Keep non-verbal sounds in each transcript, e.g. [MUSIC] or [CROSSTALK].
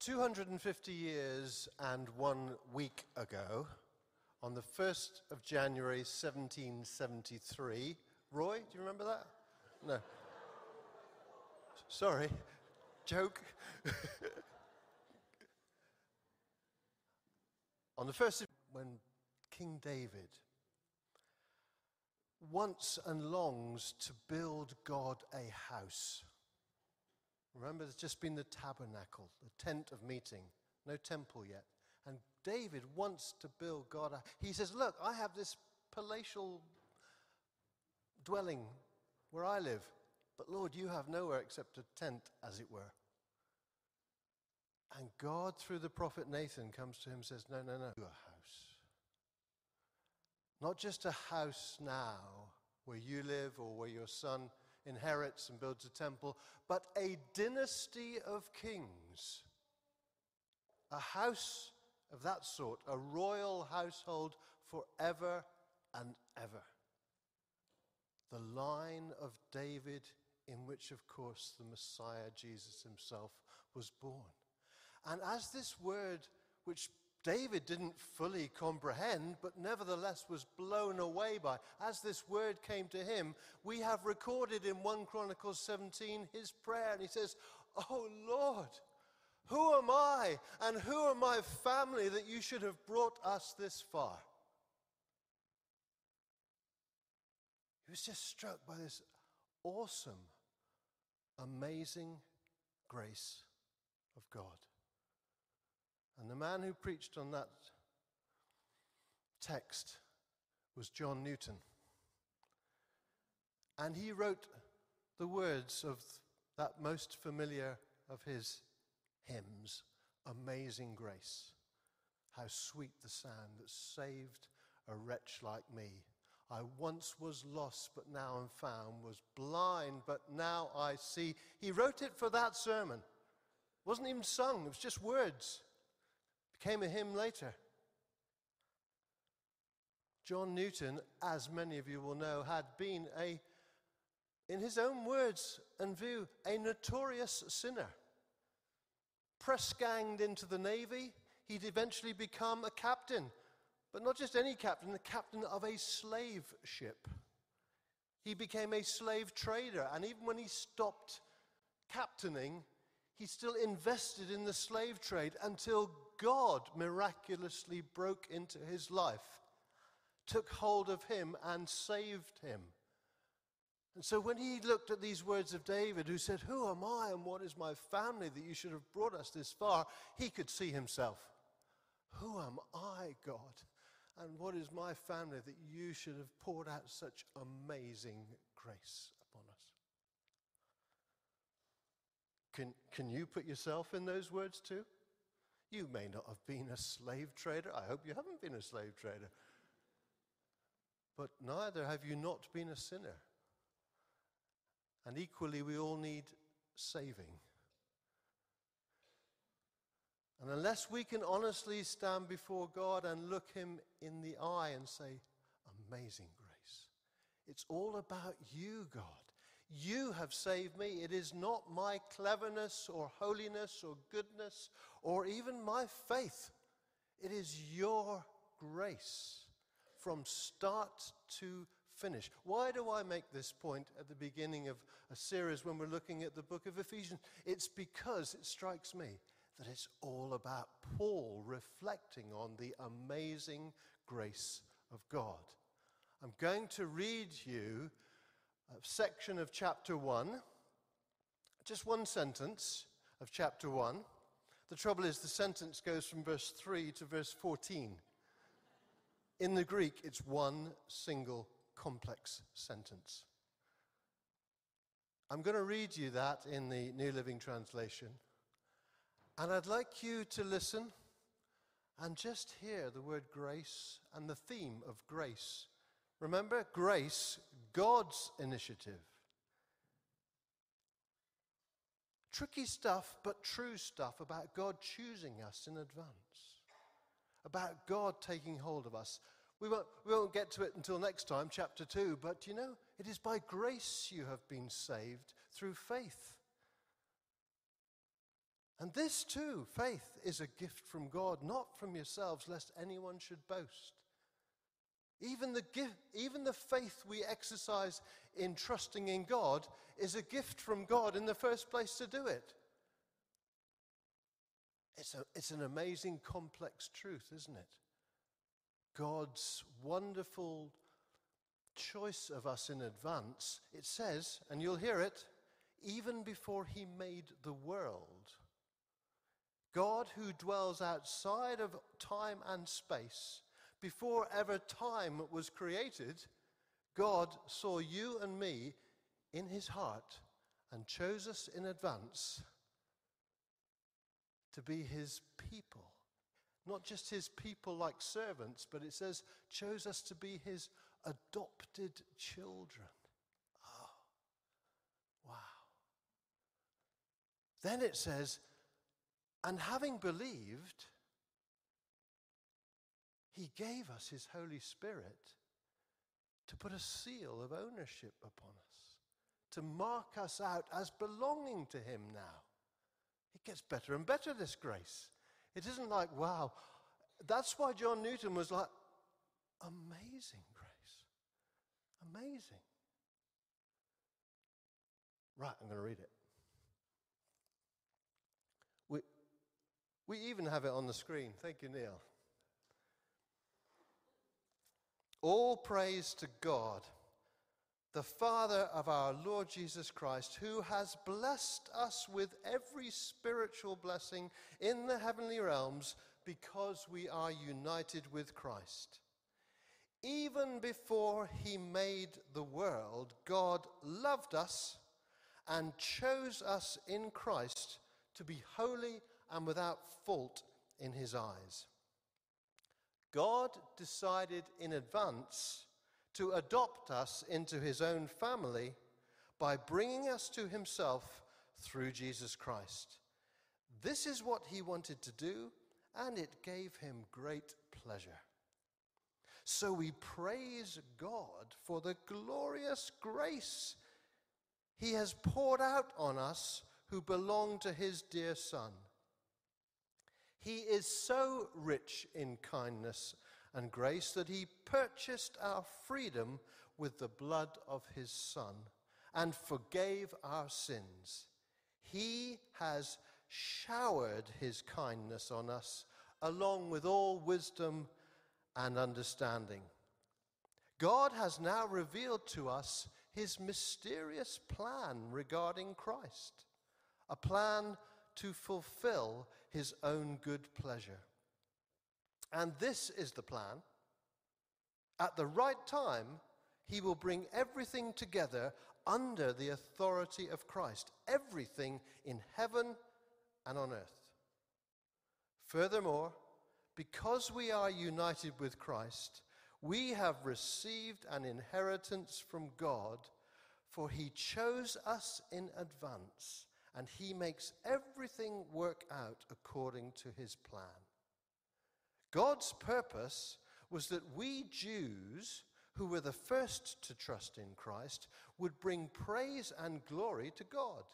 250 years and one week ago, on the 1st of January 1773, Roy, do you remember that? No. Sorry, joke. [LAUGHS] on the 1st of when King David wants and longs to build God a house. Remember, there's just been the tabernacle, the tent of meeting, no temple yet. And David wants to build God. A, he says, Look, I have this palatial dwelling where I live, but Lord, you have nowhere except a tent, as it were. And God, through the prophet Nathan, comes to him and says, No, no, no, a house. Not just a house now where you live or where your son inherits and builds a temple, but a dynasty of kings. A house of that sort, a royal household forever and ever. The line of David, in which, of course, the Messiah, Jesus himself, was born. And as this word, which David didn't fully comprehend, but nevertheless was blown away by. As this word came to him, we have recorded in 1 Chronicles 17 his prayer, and he says, Oh Lord, who am I and who are my family that you should have brought us this far? He was just struck by this awesome, amazing grace of God. And the man who preached on that text was John Newton. And he wrote the words of that most familiar of his hymns Amazing Grace. How sweet the sound that saved a wretch like me. I once was lost, but now am found, was blind, but now I see. He wrote it for that sermon. It wasn't even sung, it was just words. Became a hymn later. John Newton, as many of you will know, had been a, in his own words and view, a notorious sinner. Press ganged into the Navy, he'd eventually become a captain, but not just any captain, the captain of a slave ship. He became a slave trader, and even when he stopped captaining, he still invested in the slave trade until God miraculously broke into his life, took hold of him, and saved him. And so when he looked at these words of David, who said, Who am I and what is my family that you should have brought us this far? He could see himself. Who am I, God? And what is my family that you should have poured out such amazing grace upon us? Can, can you put yourself in those words too? You may not have been a slave trader. I hope you haven't been a slave trader. But neither have you not been a sinner. And equally, we all need saving. And unless we can honestly stand before God and look Him in the eye and say, Amazing grace, it's all about you, God. You have saved me. It is not my cleverness or holiness or goodness or even my faith. It is your grace from start to finish. Why do I make this point at the beginning of a series when we're looking at the book of Ephesians? It's because it strikes me that it's all about Paul reflecting on the amazing grace of God. I'm going to read you section of chapter 1, just one sentence of chapter 1. The trouble is, the sentence goes from verse 3 to verse 14. In the Greek, it's one single complex sentence. I'm going to read you that in the New Living Translation. And I'd like you to listen and just hear the word grace and the theme of grace. Remember, grace, God's initiative. Tricky stuff, but true stuff about God choosing us in advance, about God taking hold of us. We won't, we won't get to it until next time, chapter 2, but you know, it is by grace you have been saved through faith. And this too, faith, is a gift from God, not from yourselves, lest anyone should boast. Even the, gift, even the faith we exercise in trusting in God is a gift from God in the first place to do it. It's, a, it's an amazing, complex truth, isn't it? God's wonderful choice of us in advance. It says, and you'll hear it, even before he made the world. God, who dwells outside of time and space, before ever time was created, God saw you and me in his heart and chose us in advance to be his people. Not just his people like servants, but it says, chose us to be his adopted children. Oh, wow. Then it says, and having believed, he gave us his Holy Spirit to put a seal of ownership upon us, to mark us out as belonging to him now. It gets better and better, this grace. It isn't like, wow. That's why John Newton was like, amazing grace. Amazing. Right, I'm going to read it. We, we even have it on the screen. Thank you, Neil. All praise to God, the Father of our Lord Jesus Christ, who has blessed us with every spiritual blessing in the heavenly realms because we are united with Christ. Even before he made the world, God loved us and chose us in Christ to be holy and without fault in his eyes. God decided in advance to adopt us into his own family by bringing us to himself through Jesus Christ. This is what he wanted to do, and it gave him great pleasure. So we praise God for the glorious grace he has poured out on us who belong to his dear Son. He is so rich in kindness and grace that he purchased our freedom with the blood of his Son and forgave our sins. He has showered his kindness on us along with all wisdom and understanding. God has now revealed to us his mysterious plan regarding Christ, a plan to fulfill his own good pleasure. And this is the plan. At the right time, he will bring everything together under the authority of Christ, everything in heaven and on earth. Furthermore, because we are united with Christ, we have received an inheritance from God, for he chose us in advance and he makes everything work out according to his plan. God's purpose was that we Jews, who were the first to trust in Christ, would bring praise and glory to God.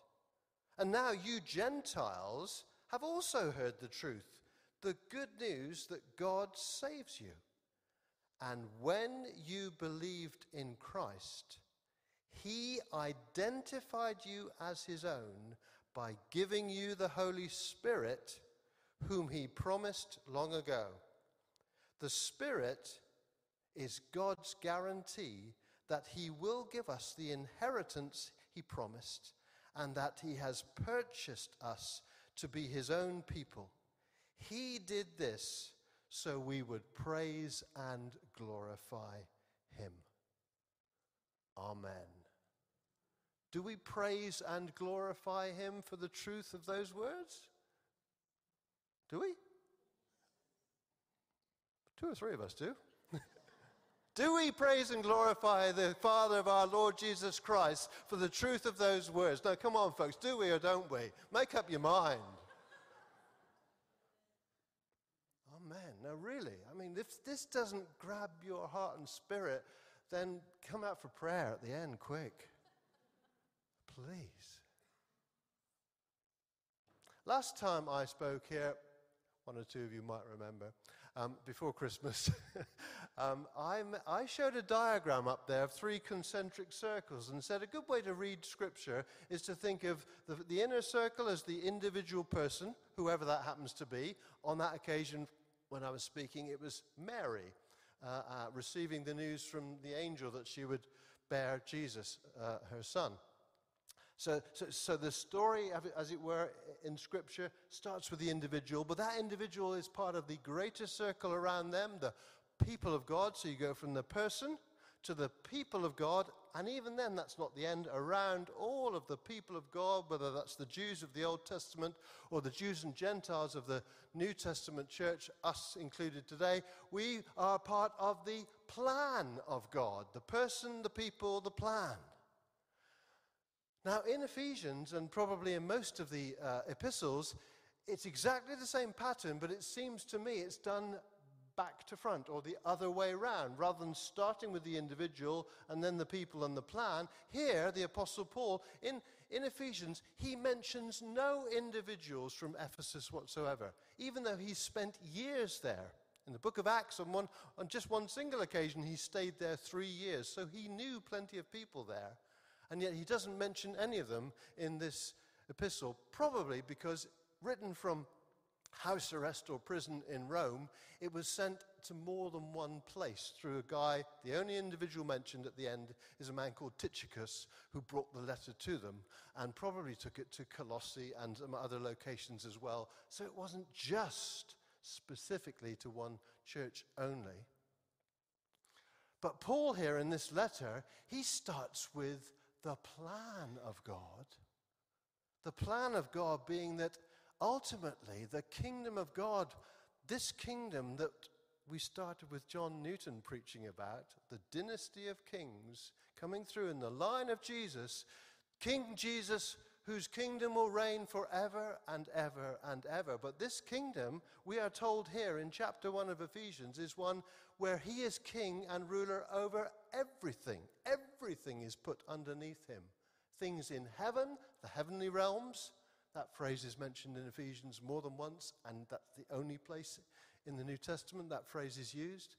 And now you Gentiles have also heard the truth, the good news that God saves you. And when you believed in Christ, he identified you as his own by giving you the Holy Spirit, whom he promised long ago. The Spirit is God's guarantee that he will give us the inheritance he promised and that he has purchased us to be his own people. He did this so we would praise and glorify him. Amen. Do we praise and glorify him for the truth of those words? Do we? Two or three of us do. [LAUGHS] do we praise and glorify the Father of our Lord Jesus Christ for the truth of those words? No, come on, folks. Do we or don't we? Make up your mind. Oh, Amen. Now, really, I mean, if this doesn't grab your heart and spirit, then come out for prayer at the end quick. Please. Last time I spoke here, one or two of you might remember, um, before Christmas, [LAUGHS] um, i showed a diagram up there of three concentric circles and said a good way to read Scripture is to think of the, the inner circle as the individual person, whoever that happens to be. On that occasion, when I was speaking, it was Mary uh, uh, receiving the news from the angel that she would bear Jesus, uh, her son. So, so, so the story, as it were, in Scripture starts with the individual, but that individual is part of the greater circle around them, the people of God. So you go from the person to the people of God, and even then, that's not the end. Around all of the people of God, whether that's the Jews of the Old Testament or the Jews and Gentiles of the New Testament church, us included today, we are part of the plan of God the person, the people, the plan. Now, in Ephesians, and probably in most of the uh, epistles, it's exactly the same pattern, but it seems to me it's done back to front or the other way around. Rather than starting with the individual and then the people and the plan, here, the Apostle Paul, in, in Ephesians, he mentions no individuals from Ephesus whatsoever, even though he spent years there. In the book of Acts, on, one, on just one single occasion, he stayed there three years, so he knew plenty of people there. And yet he doesn't mention any of them in this epistle, probably because written from house arrest or prison in Rome, it was sent to more than one place through a guy. The only individual mentioned at the end is a man called Tychicus who brought the letter to them and probably took it to Colossae and some other locations as well. So it wasn't just specifically to one church only. But Paul here in this letter, he starts with the plan of God. The plan of God being that ultimately the kingdom of God, this kingdom that we started with John Newton preaching about, the dynasty of kings coming through in the line of Jesus, King Jesus, whose kingdom will reign forever and ever and ever. But this kingdom, we are told here in chapter 1 of Ephesians, is one where he is king and ruler over everything. Everything is put underneath him. Things in heaven, the heavenly realms. That phrase is mentioned in Ephesians more than once, and that's the only place in the New Testament that phrase is used.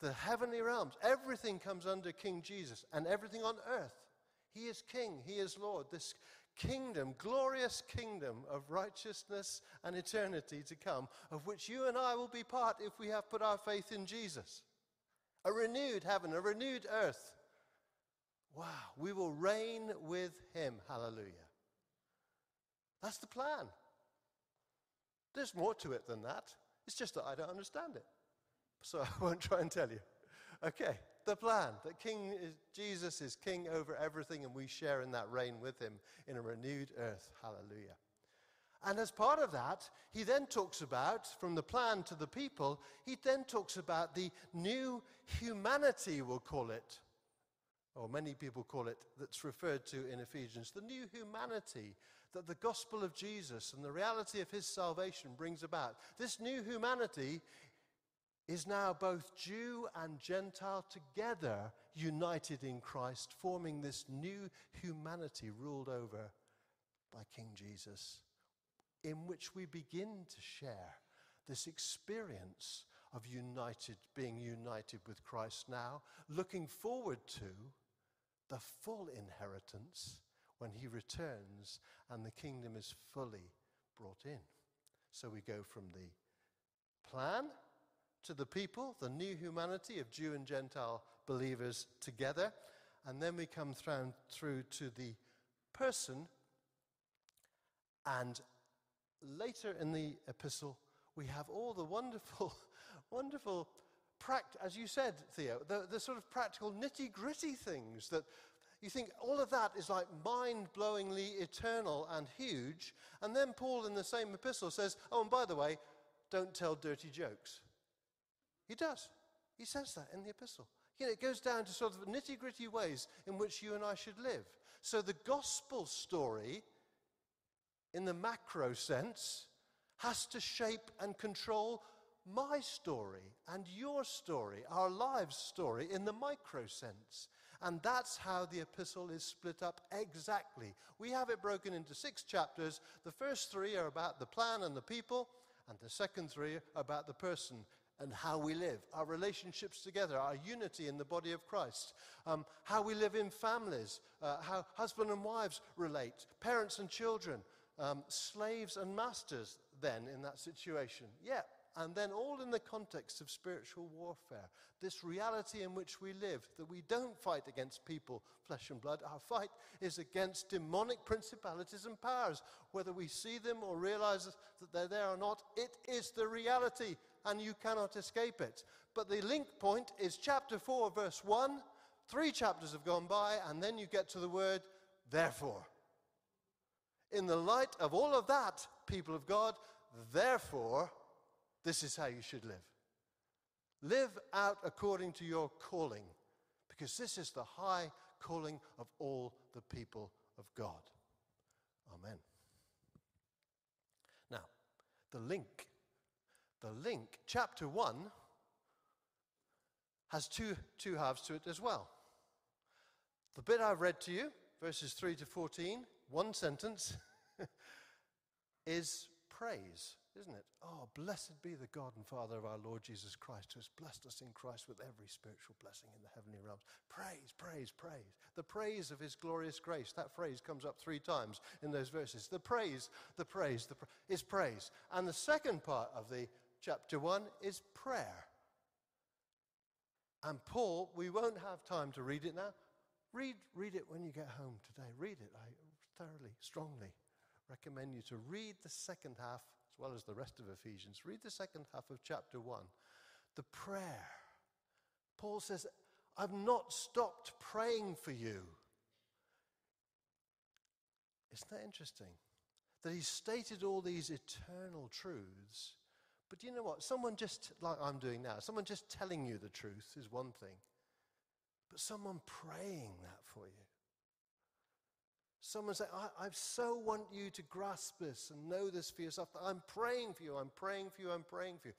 The heavenly realms, everything comes under King Jesus, and everything on earth. He is king, he is Lord. This kingdom, glorious kingdom of righteousness and eternity to come, of which you and I will be part if we have put our faith in Jesus. A renewed heaven, a renewed earth. Wow, we will reign with him. Hallelujah. That's the plan. There's more to it than that. It's just that I don't understand it. So [LAUGHS] I won't try and tell you. Okay, the plan that King is, Jesus is king over everything and we share in that reign with him in a renewed earth. Hallelujah. And as part of that, he then talks about, from the plan to the people, he then talks about the new humanity, we'll call it, or many people call it, that's referred to in Ephesians, the new humanity that the gospel of Jesus and the reality of his salvation brings about. This new humanity is now both Jew and Gentile together united in Christ, forming this new humanity ruled over by King Jesus, in which we begin to share this experience of united, being united with Christ now, looking forward to the full inheritance when he returns and the kingdom is fully brought in. So we go from the plan to the people, the new humanity of Jew and Gentile believers together. And then we come through, to the person. And later in the epistle, we have all the wonderful, [LAUGHS] wonderful, pract- as you said, Theo, the, the sort of practical nitty gritty things that you think all of that is like mind blowingly eternal and huge. And then Paul in the same epistle says, Oh, and by the way, don't tell dirty jokes. He does. He says that in the epistle. You know, it goes down to sort of nitty gritty ways in which you and I should live. So the gospel story, in the macro sense, has to shape and control my story and your story, our lives' story in the micro sense. And that's how the epistle is split up exactly. We have it broken into six chapters. The first three are about the plan and the people, and the second three are about the person and how we live, our relationships together, our unity in the body of Christ, um, how we live in families, uh, how husband and wives relate, parents and children, um, slaves and masters, then in that situation. Yeah, and then all in the context of spiritual warfare. This reality in which we live, that we don't fight against people, flesh and blood. Our fight is against demonic principalities and powers. Whether we see them or realize that they're there or not, it is the reality, and you cannot escape it. But the link point is chapter 4, verse 1. Three chapters have gone by, and then you get to the word, therefore. In the light of all of that, people of God, therefore, this is how you should live. Live out according to your calling, because this is the high calling of all the people of God. Amen. Now, the link. The link, chapter 1, has two, two halves to it as well. The bit I've read to you, verses 3 to 14, one sentence, [LAUGHS] is praise isn't it? Oh, blessed be the God and Father of our Lord Jesus Christ, who has blessed us in Christ with every spiritual blessing in the heavenly realms. Praise, praise, praise. The praise of his glorious grace. That phrase comes up three times in those verses. The praise, the praise, the pra- is praise. And the second part of the chapter one is prayer. And Paul, we won't have time to read it now. Read, read it when you get home today. Read it I thoroughly, strongly recommend you to read the second half as well as the rest of Ephesians. Read the second half of chapter 1. The prayer. Paul says, I've not stopped praying for you. Isn't that interesting? That he stated all these eternal truths. But you know what? Someone just, like I'm doing now, someone just telling you the truth is one thing. But someone praying that for you Someone say, I, I so want you to grasp this and know this for yourself. I'm praying for you, I'm praying for you, I'm praying for you.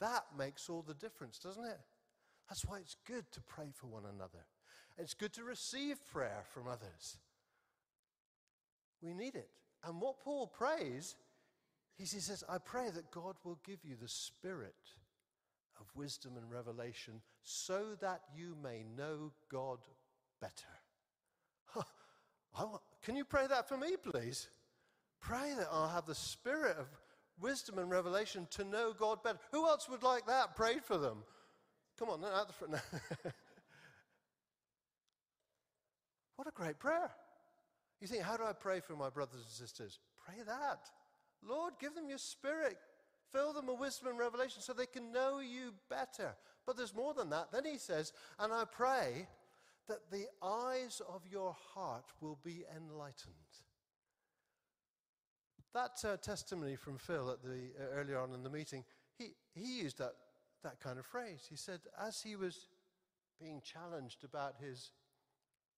That makes all the difference, doesn't it? That's why it's good to pray for one another. It's good to receive prayer from others. We need it. And what Paul prays, he says, I pray that God will give you the spirit of wisdom and revelation so that you may know God better. [LAUGHS] I want, can you pray that for me, please? Pray that I'll have the spirit of wisdom and revelation to know God better. Who else would like that? Pray for them. Come on, out the front. [LAUGHS] what a great prayer. You think, how do I pray for my brothers and sisters? Pray that. Lord, give them your spirit. Fill them with wisdom and revelation so they can know you better. But there's more than that. Then he says, and I pray that the eyes of your heart will be enlightened. That uh, testimony from Phil at the, uh, earlier on in the meeting, he, he used that, that kind of phrase. He said, as he was being challenged about his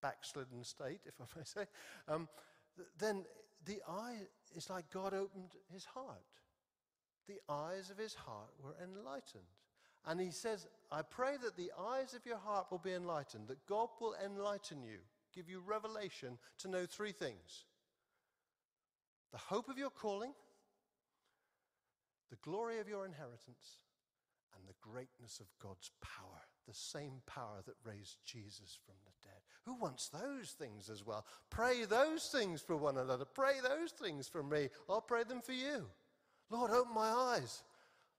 backslidden state, if I may say, um, th- then the eye, it's like God opened his heart. The eyes of his heart were enlightened. And he says, I pray that the eyes of your heart will be enlightened, that God will enlighten you, give you revelation to know three things the hope of your calling, the glory of your inheritance, and the greatness of God's power, the same power that raised Jesus from the dead. Who wants those things as well? Pray those things for one another. Pray those things for me. I'll pray them for you. Lord, open my eyes.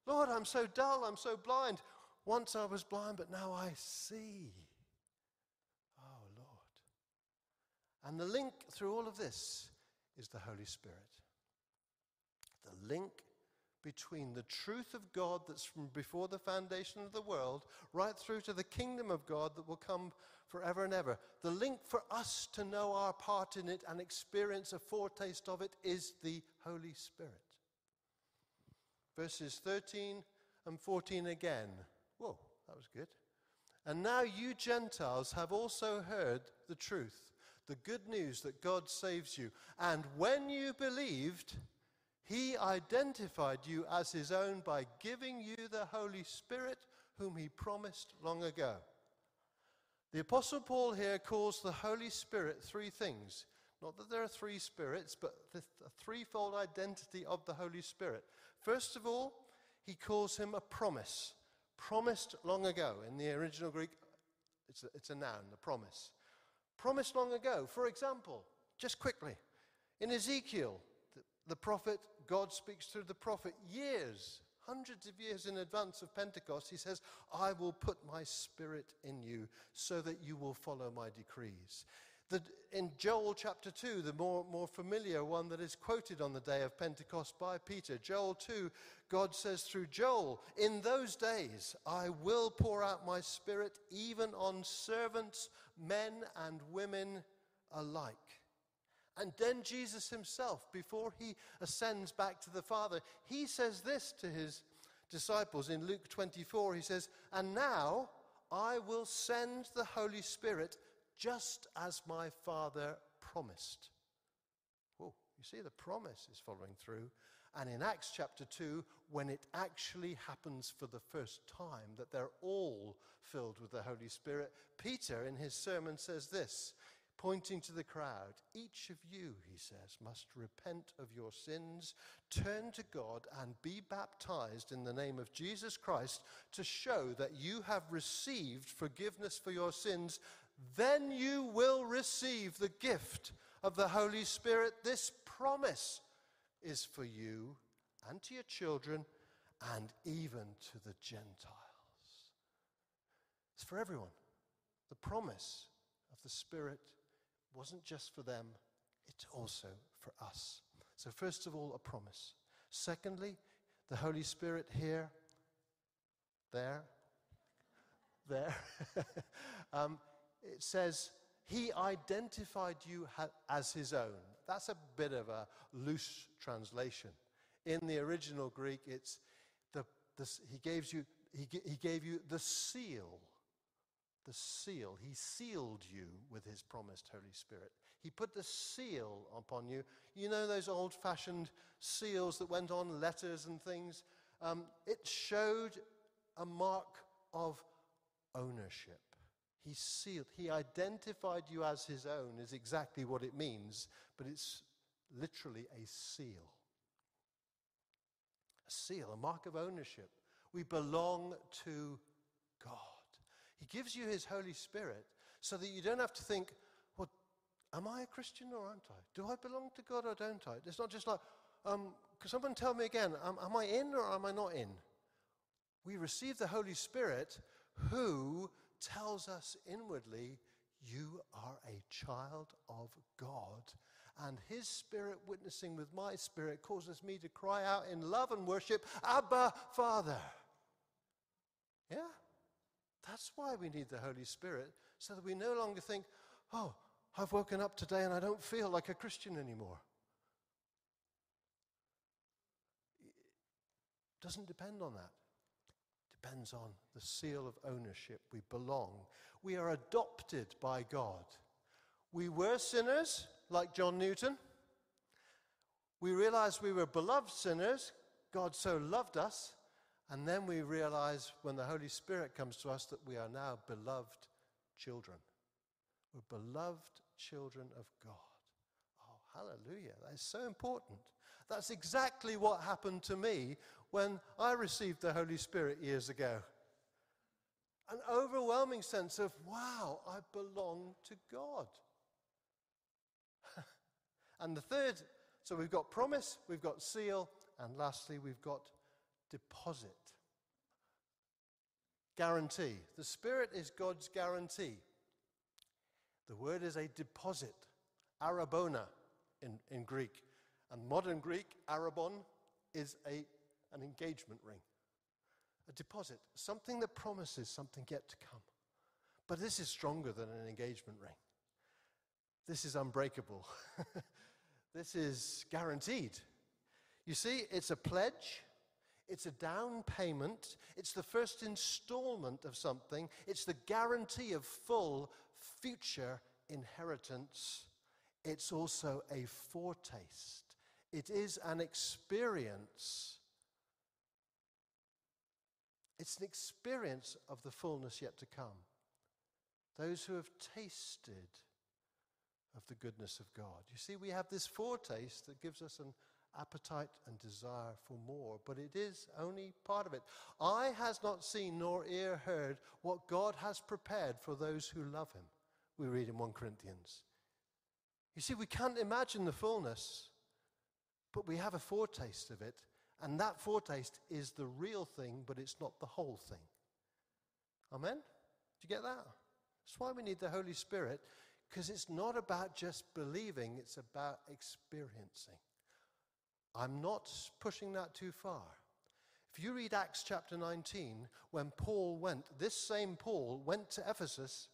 Lord, I'm so dull, I'm so blind. Once I was blind, but now I see. Oh, Lord. And the link through all of this is the Holy Spirit. The link between the truth of God that's from before the foundation of the world right through to the kingdom of God that will come forever and ever. The link for us to know our part in it and experience a foretaste of it is the Holy Spirit verses 13 and 14 again. Whoa, that was good. And now you Gentiles have also heard the truth, the good news that God saves you. And when you believed, he identified you as his own by giving you the Holy Spirit, whom he promised long ago. The Apostle Paul here calls the Holy Spirit three things. Not that there are three spirits, but the threefold identity of the Holy Spirit. First of all, he calls him a promise, promised long ago. In the original Greek, it's a, it's a noun, the promise. Promised long ago. For example, just quickly, in Ezekiel, the, the prophet, God speaks through the prophet years hundreds of years in advance of Pentecost, he says, I will put my spirit in you so that you will follow my decrees. The, in Joel chapter 2, the more, more familiar one that is quoted on the day of Pentecost by Peter, Joel 2, God says through Joel, In those days I will pour out my spirit even on servants, men and women alike. And then Jesus himself, before he ascends back to the Father, he says this to his disciples in Luke 24. He says, And now I will send the Holy Spirit just as my Father promised. Oh, you see, the promise is following through. And in Acts chapter 2, when it actually happens for the first time, that they're all filled with the Holy Spirit, Peter in his sermon says this pointing to the crowd, Each of you, he says, must repent of your sins, turn to God, and be baptized in the name of Jesus Christ to show that you have received forgiveness for your sins. Then you will receive the gift of the Holy Spirit. This promise is for you and to your children and even to the Gentiles. It's for everyone. The promise of the Spirit wasn't just for them, it's also for us. So, first of all, a promise. Secondly, the Holy Spirit here, there, there. [LAUGHS] um, it says, He identified you as His own. That's a bit of a loose translation. In the original Greek, it's the, the he, gives you, he, he gave you the seal the seal. He sealed you with his promised Holy Spirit. He put the seal upon you. You know those old fashioned seals that went on letters and things? Um, it showed a mark of ownership. He sealed, he identified you as his own, is exactly what it means, but it's literally a seal. A seal, a mark of ownership. We belong to God. He gives you His Holy Spirit so that you don't have to think, well, am I a Christian or aren't I? Do I belong to God or don't I? It's not just like, um, could someone tell me again, am, am I in or am I not in? We receive the Holy Spirit who tells us inwardly, you are a child of God. And his spirit witnessing with my spirit causes me to cry out in love and worship, Abba, Father. Yeah? That's why we need the Holy Spirit, so that we no longer think, oh, I've woken up today and I don't feel like a Christian anymore. It doesn't depend on that. Depends on the seal of ownership. We belong. We are adopted by God. We were sinners, like John Newton. We realized we were beloved sinners. God so loved us and then we realize when the Holy Spirit comes to us that we are now beloved children. We're beloved children of God. Oh, hallelujah. That is so important. That's exactly what happened to me when I received the Holy Spirit years ago. An overwhelming sense of, wow, I belong to God. [LAUGHS] and the third, so we've got promise, we've got seal, and lastly, we've got deposit. Guarantee. The Spirit is God's guarantee. The word is a deposit, arabona in, in Greek. And modern Greek, arabon, is a, an engagement ring, a deposit, something that promises something yet to come. But this is stronger than an engagement ring. This is unbreakable. [LAUGHS] this is guaranteed. You see, it's a pledge, it's a down payment. It's the first installment of something. It's the guarantee of full future inheritance. It's also a foretaste. It is an experience. It's an experience of the fullness yet to come. those who have tasted of the goodness of God. You see, we have this foretaste that gives us an appetite and desire for more, but it is only part of it. Eye has not seen nor ear heard what God has prepared for those who love him. We read in 1 Corinthians. You see, we can't imagine the fullness, but we have a foretaste of it, and that foretaste is the real thing, but it's not the whole thing. Amen? Do you get that? That's why we need the Holy Spirit, because it's not about just believing, it's about experiencing. I'm not pushing that too far. If you read Acts chapter 19, when Paul went, this same Paul went to Ephesus.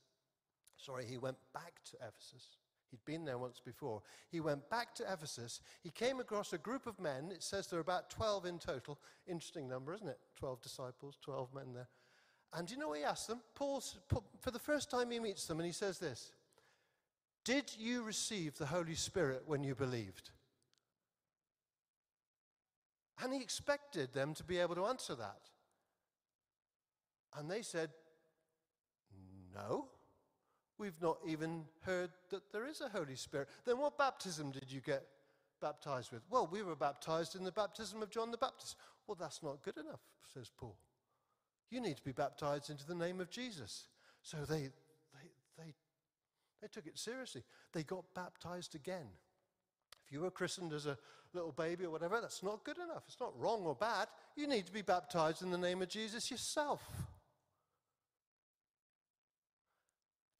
Sorry, he went back to Ephesus. He'd been there once before. He went back to Ephesus. He came across a group of men. It says there are about 12 in total. Interesting number, isn't it? 12 disciples, 12 men there. And do you know what he asked them? Paul, for the first time, he meets them and he says this Did you receive the Holy Spirit when you believed? And he expected them to be able to answer that. And they said, No, we've not even heard that there is a Holy Spirit. Then what baptism did you get baptized with? Well, we were baptized in the baptism of John the Baptist. Well, that's not good enough, says Paul. You need to be baptized into the name of Jesus. So they, they, they, they took it seriously. They got baptized again. If you were christened as a little baby or whatever, that's not good enough. It's not wrong or bad. You need to be baptized in the name of Jesus yourself.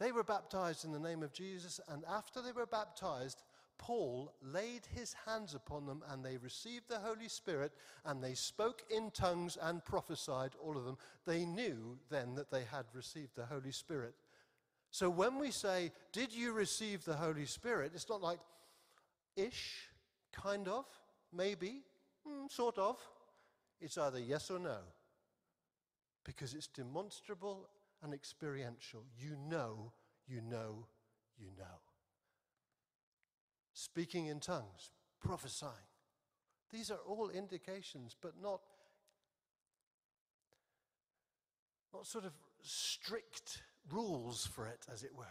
They were baptized in the name of Jesus, and after they were baptized, Paul laid his hands upon them, and they received the Holy Spirit, and they spoke in tongues and prophesied, all of them. They knew then that they had received the Holy Spirit. So when we say, Did you receive the Holy Spirit? It's not like, ish, kind of, maybe, mm, sort of. It's either yes or no. Because it's demonstrable and experiential. You know, you know, you know. Speaking in tongues, prophesying. These are all indications, but not, not sort of strict rules for it, as it were.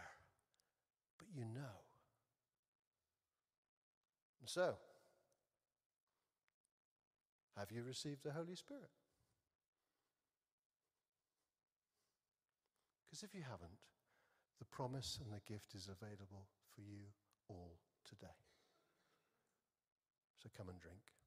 But you know. And so, have you received the Holy Spirit? Because if you haven't, the promise and the gift is available for you all today. So come and drink.